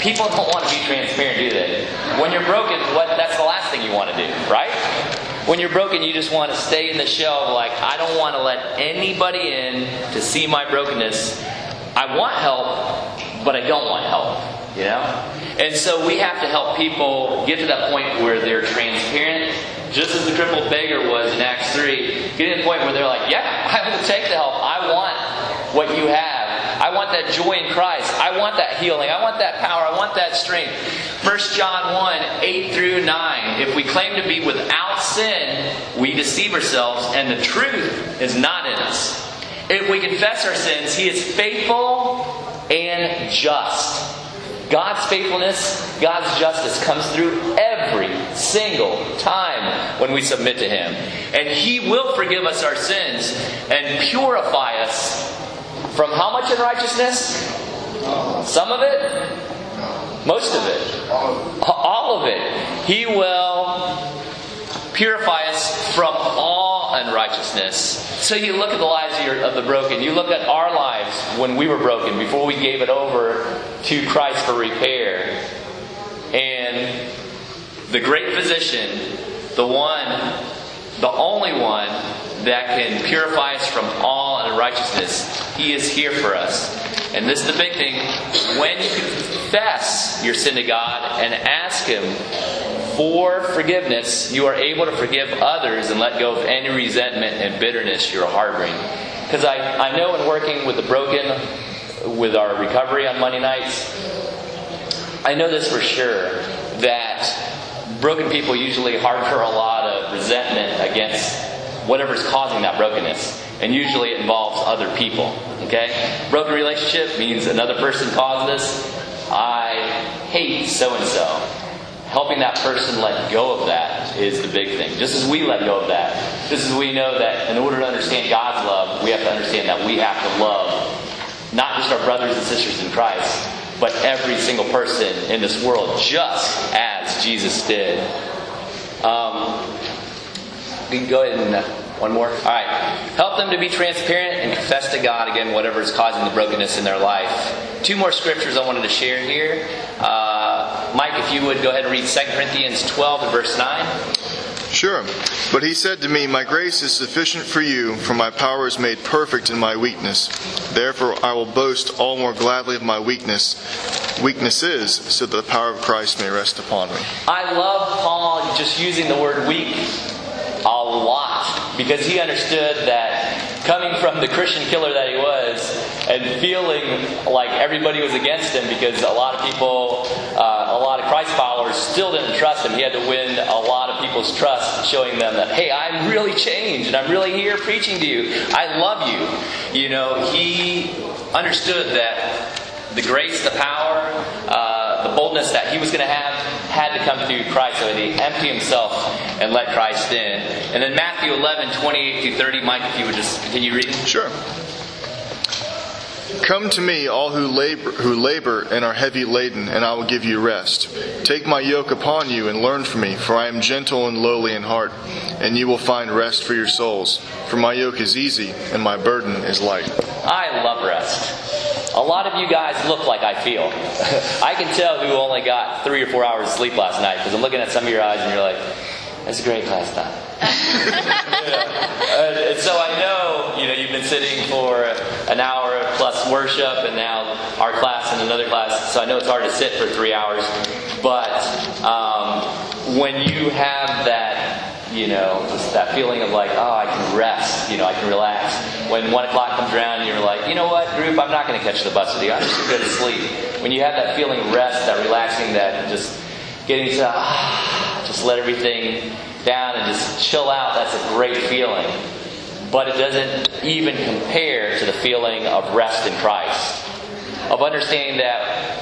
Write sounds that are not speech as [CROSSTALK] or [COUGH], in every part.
People don't want to be transparent, do they? When you're broken, what that's the last thing you want to do, right? When you're broken, you just want to stay in the shell of like, I don't want to let anybody in to see my brokenness. I want help, but I don't want help, you know? And so we have to help people get to that point where they're transparent, just as the crippled beggar was in Acts 3. Get to the point where they're like, yeah, I will take the help. I want what you have. I want that joy in Christ. I want that healing. I want that power. I want that strength. 1 John 1 8 through 9. If we claim to be without sin, we deceive ourselves, and the truth is not in us. If we confess our sins, He is faithful and just. God's faithfulness, God's justice comes through every single time when we submit to Him. And He will forgive us our sins and purify us from how much unrighteousness? Some of it? Most of it? All of it. He will purify us from all unrighteousness. So you look at the lives of, your, of, the broken. You look at our lives when we were broken, before we gave it over to Christ for repair. And the great physician, the one, the only one that can purify us from all unrighteousness, he is here for us. And this is the big thing. When you confess your sin to God and ask Him for forgiveness, you are able to forgive others and let go of any resentment and bitterness you're harboring. Because I, I know in working with the broken, with our recovery on Monday nights, I know this for sure that broken people usually harbor a lot of resentment against whatever's causing that brokenness. And usually it involves other people. Okay? Broken relationship means another person caused this. I hate so and so. Helping that person let go of that is the big thing. Just as we let go of that, just as we know that in order to understand God's love, we have to understand that we have to love not just our brothers and sisters in Christ, but every single person in this world, just as Jesus did. Um, go ahead and uh, one more. All right. Help them to be transparent and confess to God again whatever is causing the brokenness in their life. Two more scriptures I wanted to share here. Uh, Mike, if you would go ahead and read 2 Corinthians 12 and verse 9. Sure. But he said to me, My grace is sufficient for you, for my power is made perfect in my weakness. Therefore I will boast all more gladly of my weakness, weaknesses, so that the power of Christ may rest upon me. I love Paul just using the word weak because he understood that coming from the Christian killer that he was and feeling like everybody was against him because a lot of people, uh, a lot of Christ followers still didn't trust him. He had to win a lot of people's trust, showing them that, hey, I'm really changed and I'm really here preaching to you. I love you. You know, he understood that the grace, the power, uh, the boldness that he was going to have had to come through Christ. So he empty himself and let Christ in. And then Matthew 11, 28 through 30. Mike, if you would just continue reading. Sure. Come to me, all who labor, who labor and are heavy laden, and I will give you rest. Take my yoke upon you and learn from me, for I am gentle and lowly in heart, and you will find rest for your souls. For my yoke is easy and my burden is light. I love rest. A lot of you guys look like I feel. I can tell who only got three or four hours of sleep last night because I'm looking at some of your eyes and you're like, that's a great class time. and so I know, you know, you've been sitting for an hour plus worship and now our class and another class, so I know it's hard to sit for three hours. But um, when you have that you know, just that feeling of like, oh, I can rest, you know, I can relax. When one o'clock comes around, you're like, you know what, group, I'm not going to catch the bus with you. I'm just going to sleep. When you have that feeling of rest, that relaxing, that just getting to ah, just let everything down and just chill out, that's a great feeling. But it doesn't even compare to the feeling of rest in Christ, of understanding that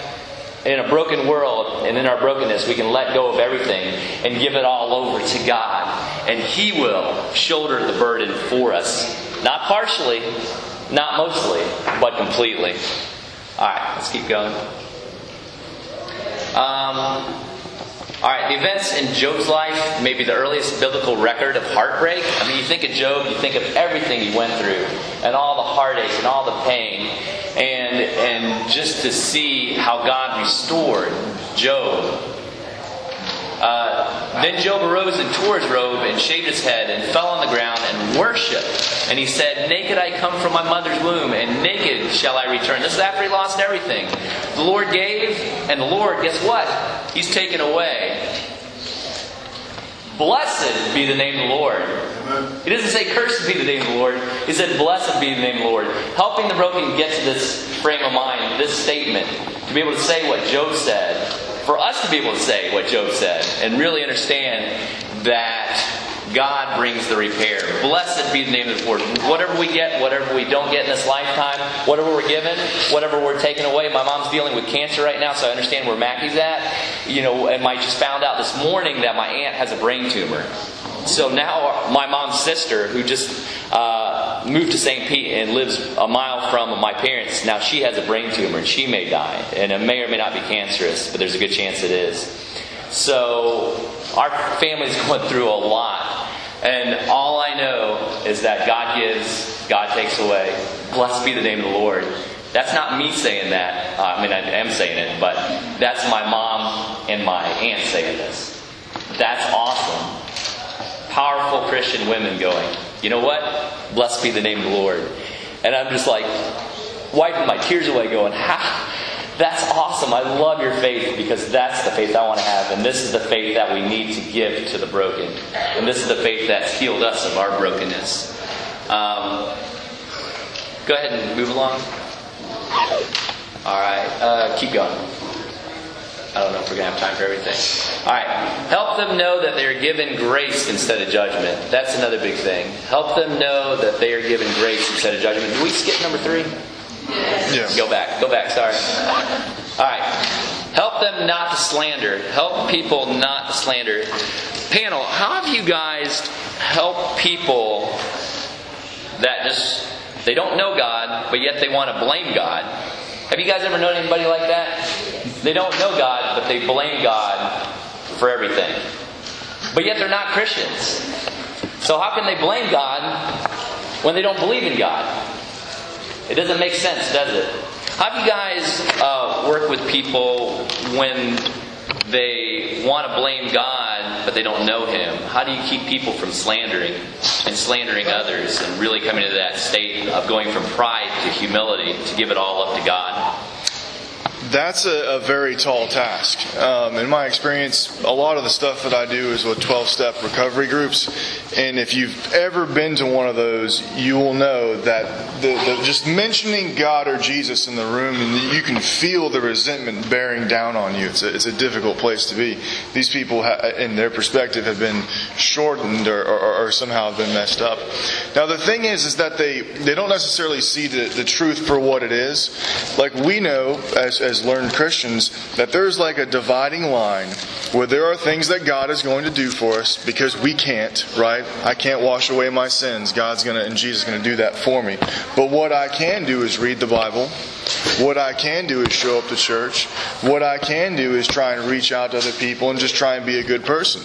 in a broken world and in our brokenness, we can let go of everything and give it all over to God. And He will shoulder the burden for us. Not partially, not mostly, but completely. All right, let's keep going. Um, all right, the events in Job's life may be the earliest biblical record of heartbreak. I mean, you think of Job, you think of everything he went through, and all the heartache and all the pain. And and just to see how God restored Job. Uh, then Job arose and tore his robe and shaved his head and fell on the ground and worshipped. And he said, Naked I come from my mother's womb, and naked shall I return. This is after he lost everything. The Lord gave, and the Lord, guess what? He's taken away. Blessed be the name of the Lord. He doesn't say cursed be the name of the Lord. He said blessed be the name of the Lord. Helping the broken get to this frame of mind, this statement, to be able to say what Job said, for us to be able to say what Job said, and really understand that God brings the repair. Blessed be the name of the Lord. Whatever we get, whatever we don't get in this lifetime, whatever we're given, whatever we're taken away. My mom's dealing with cancer right now, so I understand where Mackie's at. You know, and I just found out this morning that my aunt has a brain tumor. So now my mom's sister, who just uh, moved to St. Pete and lives a mile from my parents, now she has a brain tumor and she may die. And it may or may not be cancerous, but there's a good chance it is. So our family's [LAUGHS] going through a lot. And all I know is that God gives, God takes away. Blessed be the name of the Lord. That's not me saying that. Uh, I mean, I am saying it, but that's my mom and my aunt saying this. That's awesome powerful Christian women going, you know what? Blessed be the name of the Lord. And I'm just like wiping my tears away, going, ha. That's awesome. I love your faith because that's the faith I want to have. And this is the faith that we need to give to the broken. And this is the faith that's healed us of our brokenness. Um, go ahead and move along. All right, uh, keep going. I don't know if we're going to have time for everything. All right. Help them know that they are given grace instead of judgment. That's another big thing. Help them know that they are given grace instead of judgment. Did we skip number three? Yes. Go back. Go back. Sorry. All right. Help them not to slander. Help people not to slander. Panel, how have you guys helped people that just they don't know God, but yet they want to blame God? Have you guys ever known anybody like that? They don't know God, but they blame God for everything. But yet they're not Christians. So how can they blame God when they don't believe in God? It doesn't make sense, does it? How do you guys uh, worked with people when they want to blame God, but they don't know Him? How do you keep people from slandering and slandering others and really coming to that state of going from pride to humility to give it all up to God? That's a, a, very tall task. Um, in my experience, a lot of the stuff that I do is with 12 step recovery groups. And if you've ever been to one of those, you will know that the, the, just mentioning God or Jesus in the room, and you can feel the resentment bearing down on you. It's a, it's a difficult place to be. These people, ha- in their perspective, have been shortened or, or, or, somehow have been messed up. Now, the thing is, is that they, they don't necessarily see the, the truth for what it is. Like we know, as, as as learned Christians that there's like a dividing line where there are things that God is going to do for us because we can't, right? I can't wash away my sins. God's going to, and Jesus is going to do that for me. But what I can do is read the Bible. What I can do is show up to church. What I can do is try and reach out to other people and just try and be a good person.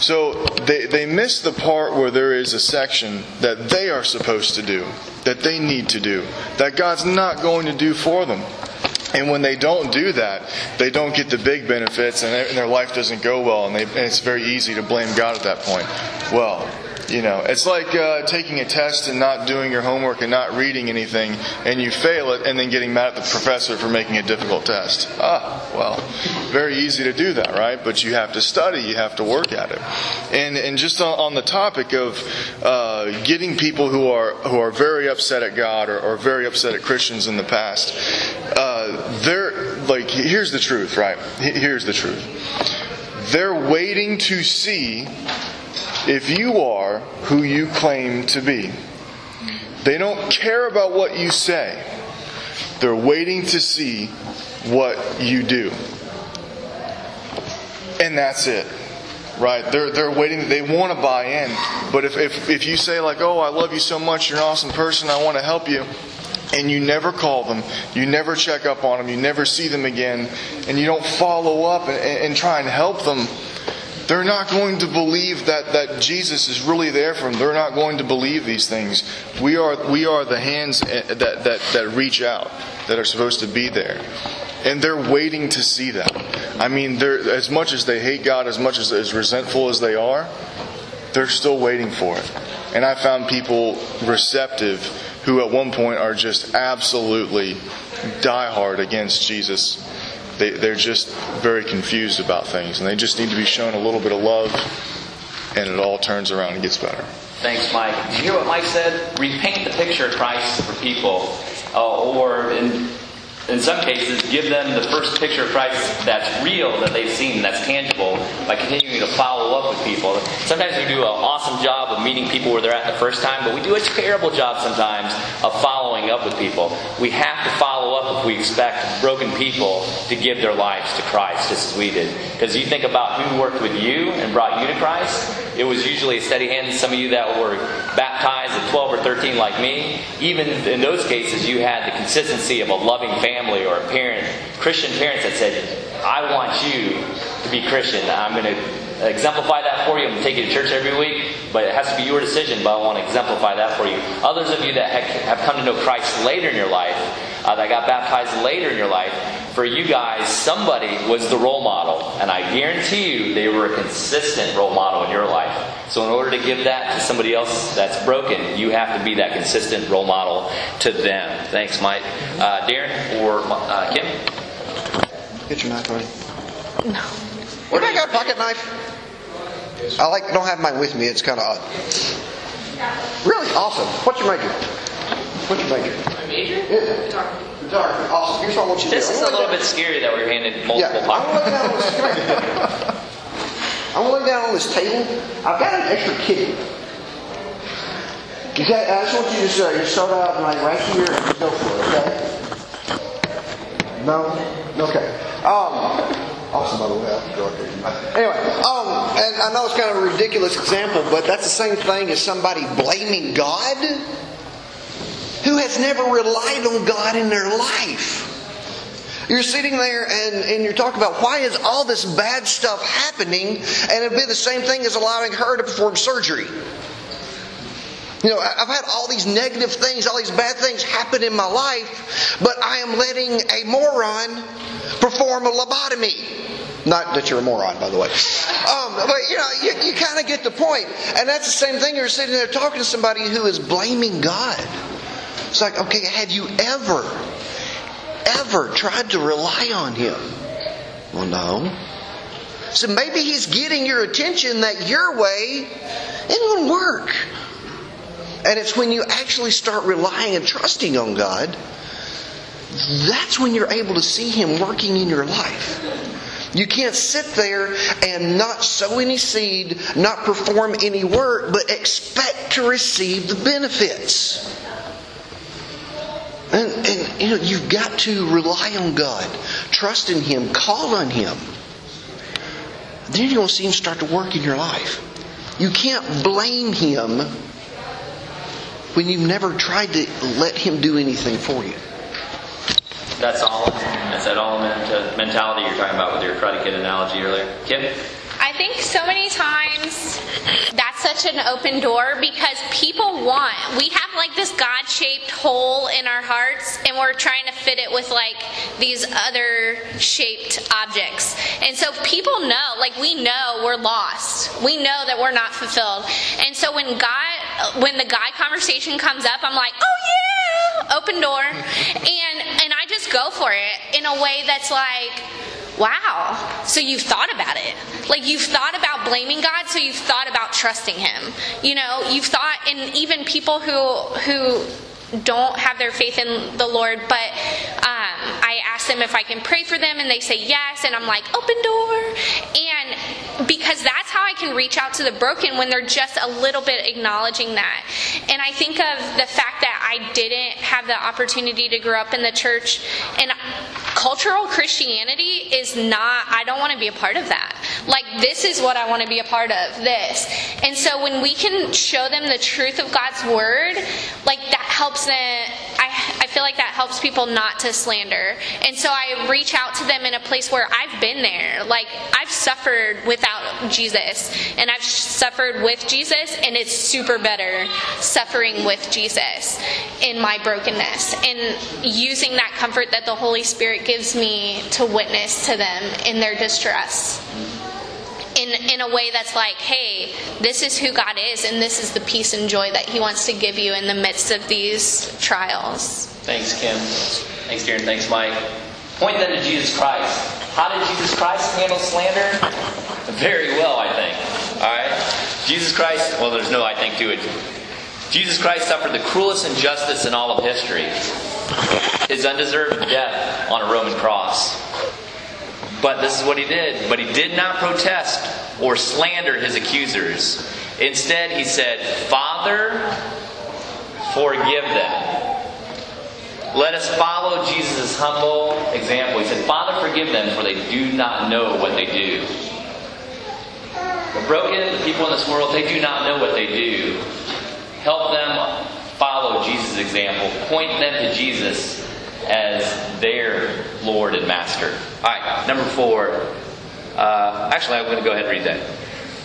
So they, they miss the part where there is a section that they are supposed to do, that they need to do, that God's not going to do for them. And when they don't do that, they don't get the big benefits and their life doesn't go well, and, they, and it's very easy to blame God at that point. Well, you know, it's like uh, taking a test and not doing your homework and not reading anything, and you fail it, and then getting mad at the professor for making a difficult test. Ah, well, very easy to do that, right? But you have to study, you have to work at it. And and just on, on the topic of uh, getting people who are who are very upset at God or, or very upset at Christians in the past, uh, they're like, here's the truth, right? Here's the truth. They're waiting to see if you are who you claim to be. They don't care about what you say. They're waiting to see what you do. And that's it. Right? They're, they're waiting. They want to buy in. But if, if, if you say, like, oh, I love you so much, you're an awesome person, I want to help you, and you never call them, you never check up on them, you never see them again, and you don't follow up and, and try and help them, they're not going to believe that, that Jesus is really there for them. They're not going to believe these things. We are, we are the hands eh, that, that, that reach out, that are supposed to be there. And they're waiting to see that. I mean, as much as they hate God, as much as, as resentful as they are, they're still waiting for it. And I found people receptive who at one point are just absolutely diehard against Jesus they, they're just very confused about things, and they just need to be shown a little bit of love, and it all turns around and gets better. Thanks, Mike. Did you hear what Mike said? Repaint the picture of Christ for people, uh, or in in some cases, give them the first picture of Christ that's real, that they've seen, that's tangible, by continuing to follow up with people. Sometimes we do an awesome job of meeting people where they're at the first time, but we do a terrible job sometimes of following up with people. We have to follow up if we expect broken people to give their lives to Christ, just as we did. Because you think about who worked with you and brought you to Christ, it was usually a steady hand. Some of you that were baptized at 12 or 13 like me, even in those cases, you had the consistency of a loving family family or a parent, Christian parents that said, I want you to be Christian. I'm going to exemplify that for you. I'm going to take you to church every week, but it has to be your decision, but I want to exemplify that for you. Others of you that have come to know Christ later in your life, uh, that got baptized later in your life, for you guys, somebody was the role model. And I guarantee you they were a consistent role model in your life. So, in order to give that to somebody else that's broken, you have to be that consistent role model to them. Thanks, Mike. Uh, Darren or uh, Kim? Get your knife, buddy. No. Where do I got a pocket knife? I like don't have mine with me. It's kind of odd. Really awesome. What's your major? What's your major? My major? Yeah. Photography. Photography. Awesome. Here's what I want you to this do. is a little bit scary that we're handed multiple yeah, pockets. I'm gonna lay down on this. I'm gonna down on this table. I've got an extra kitty. Okay, I just want you to just, uh, just start out like right here and just go for it. Okay? No. Okay. Um, awesome, by the way. I enjoyed it. Anyway, um, and I know it's kind of a ridiculous example, but that's the same thing as somebody blaming God who has never relied on God in their life. You're sitting there and, and you're talking about why is all this bad stuff happening, and it'd be the same thing as allowing her to perform surgery. You know, I've had all these negative things, all these bad things happen in my life, but I am letting a moron perform a lobotomy. Not that you're a moron, by the way. Um, but you know, you, you kind of get the point. And that's the same thing. You're sitting there talking to somebody who is blaming God. It's like, okay, have you ever, ever tried to rely on Him? Well, no. So maybe He's getting your attention that your way ain't going to work. And it's when you actually start relying and trusting on God, that's when you're able to see Him working in your life. You can't sit there and not sow any seed, not perform any work, but expect to receive the benefits. You know, you've got to rely on God, trust in Him, call on Him. Then you're going to see Him start to work in your life. You can't blame Him when you've never tried to let Him do anything for you. That's all. Is that all mentality you're talking about with your predicate analogy earlier, Kim? I think so many times that's such an open door because people want, we have like this God shaped hole in our hearts and we're trying to fit it with like these other shaped objects. And so people know, like we know we're lost. We know that we're not fulfilled. And so when God, when the guy conversation comes up, I'm like, oh yeah, open door. And, and I just go for it in a way that's like, wow, so you've thought about it. Like you've thought about blaming God, so you've thought about trusting Him. You know, you've thought, and even people who who don't have their faith in the Lord, but um, I ask them if I can pray for them, and they say yes, and I'm like, open door. Because that's how I can reach out to the broken when they're just a little bit acknowledging that. And I think of the fact that I didn't have the opportunity to grow up in the church, and cultural Christianity is not, I don't want to be a part of that. Like, this is what I want to be a part of, this. And so when we can show them the truth of God's word, like, that helps them. I feel like that helps people not to slander. And so I reach out to them in a place where I've been there. Like I've suffered without Jesus and I've suffered with Jesus and it's super better suffering with Jesus in my brokenness and using that comfort that the Holy Spirit gives me to witness to them in their distress in, in a way that's like, hey, this is who God is, and this is the peace and joy that He wants to give you in the midst of these trials. Thanks, Kim. Thanks, Darren. Thanks, Mike. Point then to Jesus Christ. How did Jesus Christ handle slander? Very well, I think. All right? Jesus Christ, well, there's no I think to it. Jesus Christ suffered the cruelest injustice in all of history his undeserved death on a Roman cross. But this is what he did. But he did not protest or slander his accusers. Instead, he said, Father, forgive them. Let us follow Jesus' humble example. He said, Father, forgive them, for they do not know what they do. The broken, people in this world, they do not know what they do. Help them follow Jesus' example. Point them to Jesus as their Lord and Master. All right, number four. Uh, actually, I'm going to go ahead and read that.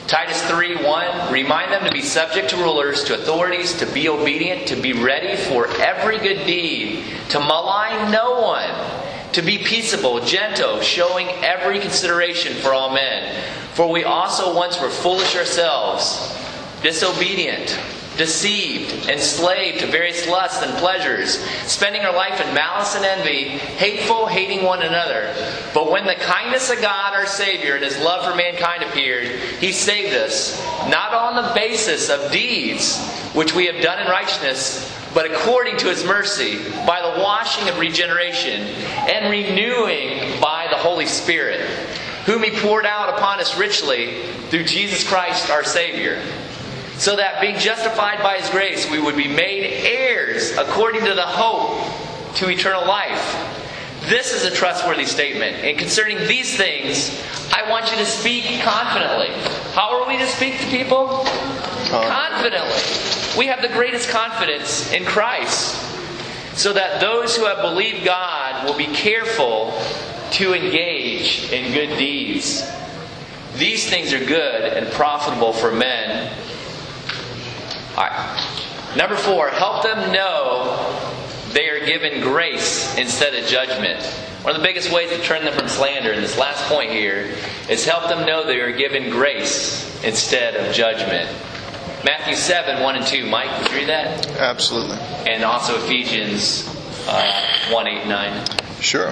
Titus 3 1 Remind them to be subject to rulers, to authorities, to be obedient, to be ready for every good deed, to malign no one, to be peaceable, gentle, showing every consideration for all men. For we also once were foolish ourselves, disobedient deceived, enslaved to various lusts and pleasures, spending our life in malice and envy, hateful, hating one another. But when the kindness of God, our Savior, and His love for mankind appeared, He saved us, not on the basis of deeds which we have done in righteousness, but according to His mercy, by the washing of regeneration and renewing by the Holy Spirit, whom He poured out upon us richly through Jesus Christ our Savior so that being justified by his grace, we would be made heirs according to the hope to eternal life. This is a trustworthy statement. And concerning these things, I want you to speak confidently. How are we to speak to people? Confidently. We have the greatest confidence in Christ. So that those who have believed God will be careful to engage in good deeds. These things are good and profitable for men all right. Number four, help them know they are given grace instead of judgment. One of the biggest ways to turn them from slander, in this last point here, is help them know they are given grace instead of judgment. Matthew 7, 1 and 2. Mike, would you read that? Absolutely. And also Ephesians uh, 1, 8, 9. Sure.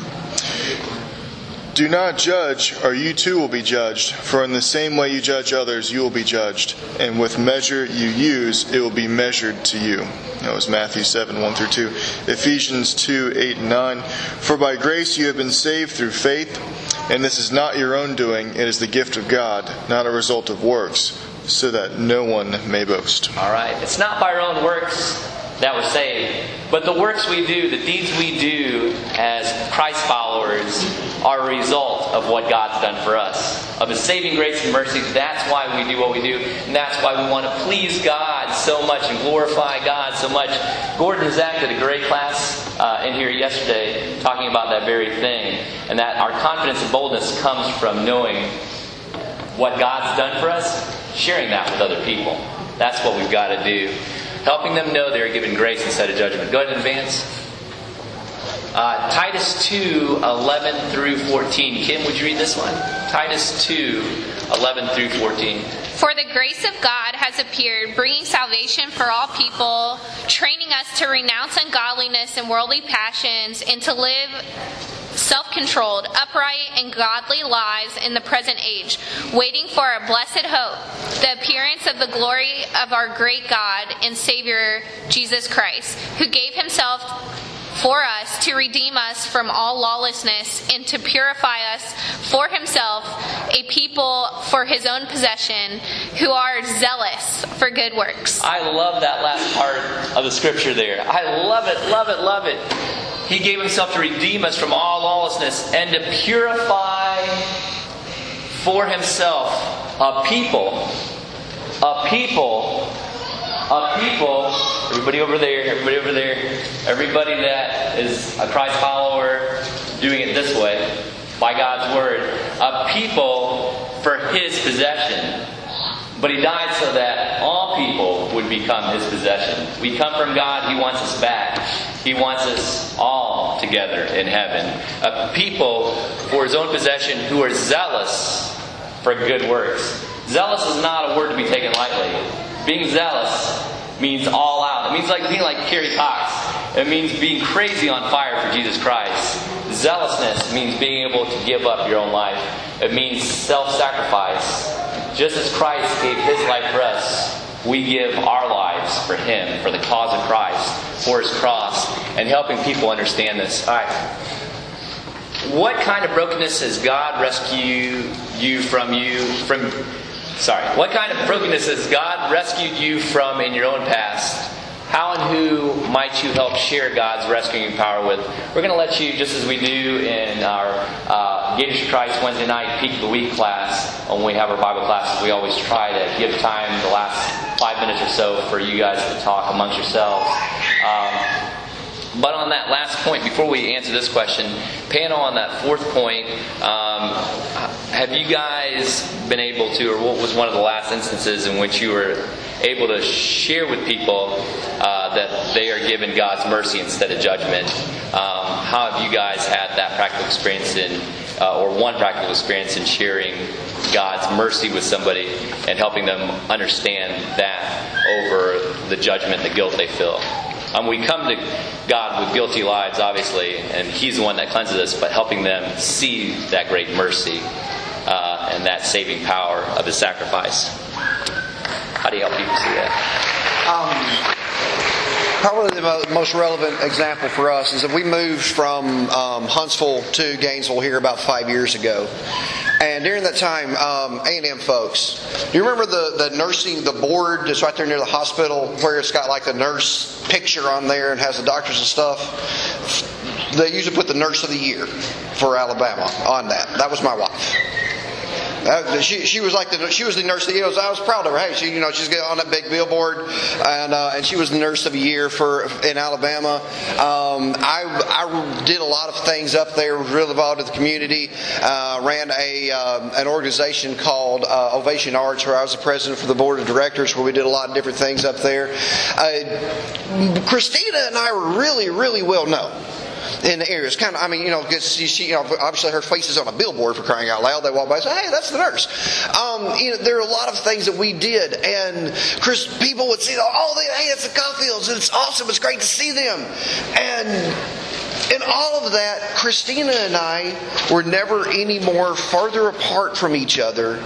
Do not judge, or you too will be judged. For in the same way you judge others, you will be judged. And with measure you use, it will be measured to you. That was Matthew 7, 1 through 2. Ephesians 2, 8 and 9. For by grace you have been saved through faith, and this is not your own doing, it is the gift of God, not a result of works, so that no one may boast. All right. It's not by our own works that we're saved. But the works we do, the deeds we do as Christ followers, are a result of what God's done for us. Of His saving grace and mercy. That's why we do what we do. And that's why we want to please God so much and glorify God so much. Gordon Zach did a great class uh, in here yesterday talking about that very thing. And that our confidence and boldness comes from knowing what God's done for us, sharing that with other people. That's what we've got to do helping them know they are given grace instead of judgment. Go ahead and advance. Uh, Titus 2, 11 through 14. Kim, would you read this one? Titus 2, 11 through 14. For the grace of God has appeared, bringing salvation for all people, training us to renounce ungodliness and worldly passions, and to live self controlled, upright, and godly lives in the present age, waiting for a blessed hope, the appearance of the glory of our great God and Savior, Jesus Christ, who gave himself for us to redeem us from all lawlessness and to purify us for himself a people for his own possession who are zealous for good works. I love that last part of the scripture there. I love it, love it, love it. He gave himself to redeem us from all lawlessness and to purify for himself a people, a people, a people everybody over there, everybody over there, everybody that is a Christ follower doing it this way, by God's word, a people for his possession. But he died so that all people would become his possession. We come from God, he wants us back. He wants us all together in heaven. A people for his own possession who are zealous for good works. Zealous is not a word to be taken lightly. Being zealous means all. It means like being like Carrie Cox. It means being crazy on fire for Jesus Christ. Zealousness means being able to give up your own life. It means self-sacrifice. Just as Christ gave his life for us, we give our lives for him, for the cause of Christ, for his cross, and helping people understand this. All right. What kind of brokenness has God rescued you from you from sorry, what kind of brokenness has God rescued you from in your own past? How and who might you help share God's rescuing power with? We're going to let you, just as we do in our uh, Gators Christ Wednesday night Peak of the Week class, when we have our Bible classes, we always try to give time the last five minutes or so for you guys to talk amongst yourselves. Um, but on that last point, before we answer this question, panel on that fourth point, um, have you guys been able to, or what was one of the last instances in which you were able to share with people uh, that they are given God's mercy instead of judgment? Um, how have you guys had that practical experience in, uh, or one practical experience in sharing God's mercy with somebody and helping them understand that over the judgment, the guilt they feel? Um, we come to God with guilty lives, obviously, and He's the one that cleanses us, but helping them see that great mercy uh, and that saving power of His sacrifice. How help see that? Um, probably the most relevant example for us is that we moved from um, Huntsville to Gainesville here about five years ago. And during that time, um, A&M folks, do you remember the, the nursing, the board that's right there near the hospital where it's got like the nurse picture on there and has the doctors and stuff? They usually put the nurse of the year for Alabama on that. That was my wife. Uh, she, she was like the she was the nurse of the year. I was proud of her. Hey, she you know she's on that big billboard, and uh, and she was the nurse of the year for in Alabama. Um, I I did a lot of things up there. Was really involved in the community. Uh, ran a um, an organization called uh, Ovation Arts, where I was the president for the board of directors, where we did a lot of different things up there. Uh, Christina and I were really really well known in the area. It's kind of, I mean, you know, because you see, you know, obviously her face is on a billboard for crying out loud. They walk by and say, hey, that's the nurse. Um, you know, there are a lot of things that we did, and Chris, people would see, oh, they, hey, it's the Caulfields, it's awesome, it's great to see them. And in all of that, Christina and I were never any more farther apart from each other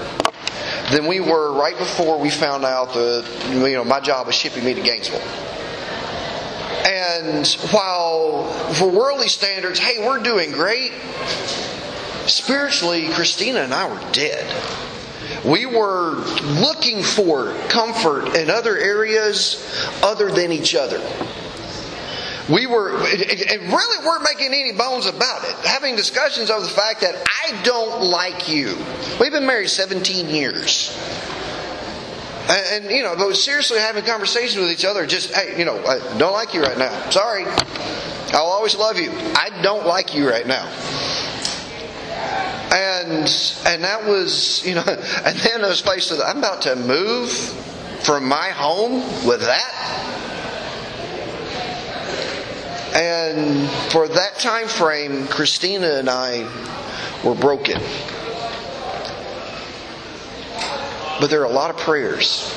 than we were right before we found out that, you know, my job was shipping me to Gainesville. And while for worldly standards, hey, we're doing great, spiritually, Christina and I were dead. We were looking for comfort in other areas other than each other. We were, and really weren't making any bones about it. Having discussions over the fact that I don't like you. We've been married 17 years. And, and, you know, but seriously having conversations with each other, just, hey, you know, I don't like you right now. Sorry. I'll always love you. I don't like you right now. And and that was, you know, [LAUGHS] and then faced with, I'm about to move from my home with that. And for that time frame, Christina and I were broken. But there are a lot of prayers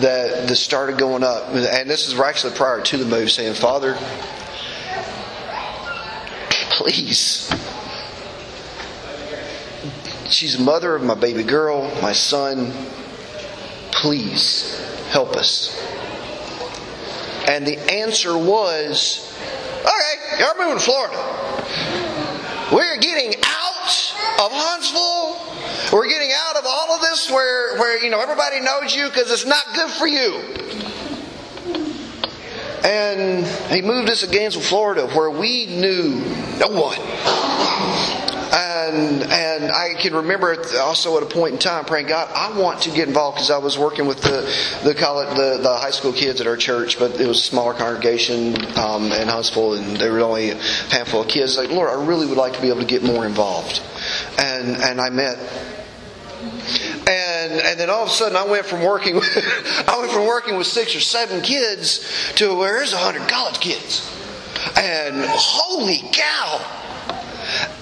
that, that started going up. And this is actually prior to the move, saying, Father, please. She's the mother of my baby girl, my son. Please help us. And the answer was, okay, you're moving to Florida. We're getting out of Huntsville we're getting out this where, where you know everybody knows you because it's not good for you. And he moved us to Gainesville, Florida, where we knew no one. And and I can remember also at a point in time praying, God, I want to get involved because I was working with the the college, the, the high school kids at our church, but it was a smaller congregation um, in Huntsville, and there were only a handful of kids. Like, Lord, I really would like to be able to get more involved. And and I met and and then all of a sudden I went from working [LAUGHS] I went from working with six or seven kids to where there's a hundred college kids. And holy cow!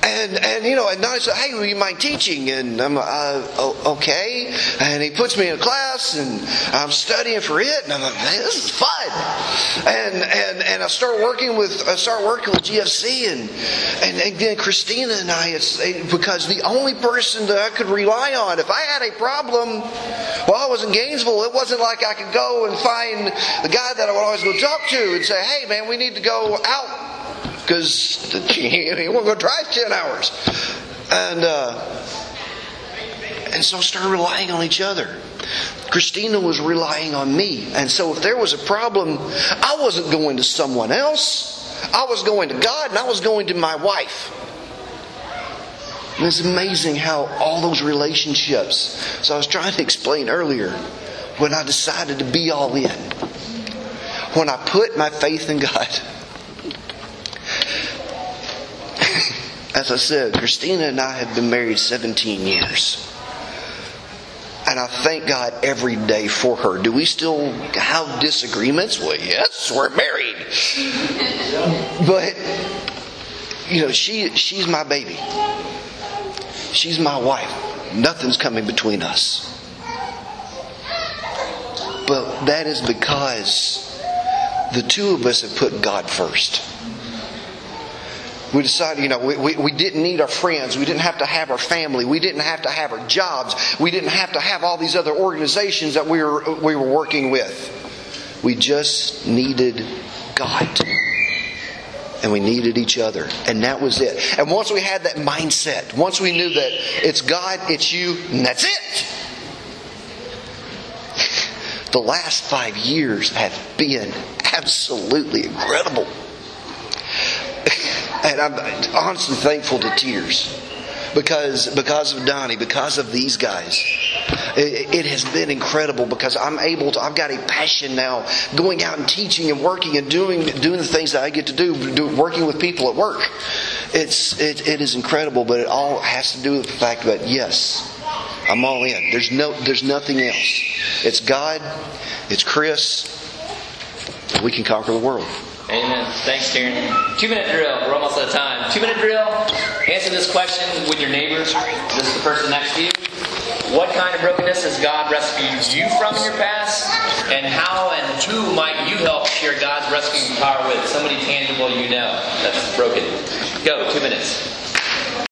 And and you know, and now I said, "Hey, will you mind teaching?" And I'm uh, oh, okay. And he puts me in a class, and I'm studying for it, and I'm like, this is fun." And and and I start working with I start working with GFC, and and, then Christina and I, because the only person that I could rely on if I had a problem while I was in Gainesville, it wasn't like I could go and find the guy that I would always go talk to and say, "Hey, man, we need to go out." because [LAUGHS] he won't go drive 10 hours. And, uh, and so started relying on each other. Christina was relying on me. And so if there was a problem, I wasn't going to someone else. I was going to God and I was going to my wife. And it's amazing how all those relationships. So I was trying to explain earlier when I decided to be all in, when I put my faith in God [LAUGHS] as I said, Christina and I have been married 17 years. And I thank God every day for her. Do we still have disagreements? Well, yes, we're married. But you know, she she's my baby. She's my wife. Nothing's coming between us. But that is because the two of us have put God first we decided, you know, we, we, we, didn't need our friends. We didn't have to have our family. We didn't have to have our jobs. We didn't have to have all these other organizations that we were, we were working with. We just needed God. And we needed each other. And that was it. And once we had that mindset, once we knew that it's God, it's you, and that's it. The last five years have been absolutely incredible. And I'm honestly thankful to tears because because of Donny, because of these guys. It, it, has been incredible because I'm able to. I've got a passion now, going out and teaching and working and doing doing the things that I get to do, do working with people at work. It's it, it is incredible, but it all has to do with the fact that yes, I'm all in. There's no there's nothing else. It's God. It's Chris. We can conquer the world. Amen. Thanks, Karen. Two minute drill. We're almost out of time. Two minute drill. Answer this question with your neighbor. This is the person next to you. What kind of brokenness has God rescued you from in your past? And how and who might you help share God's rescuing power with? Somebody tangible you know that's broken. Go. Two minutes.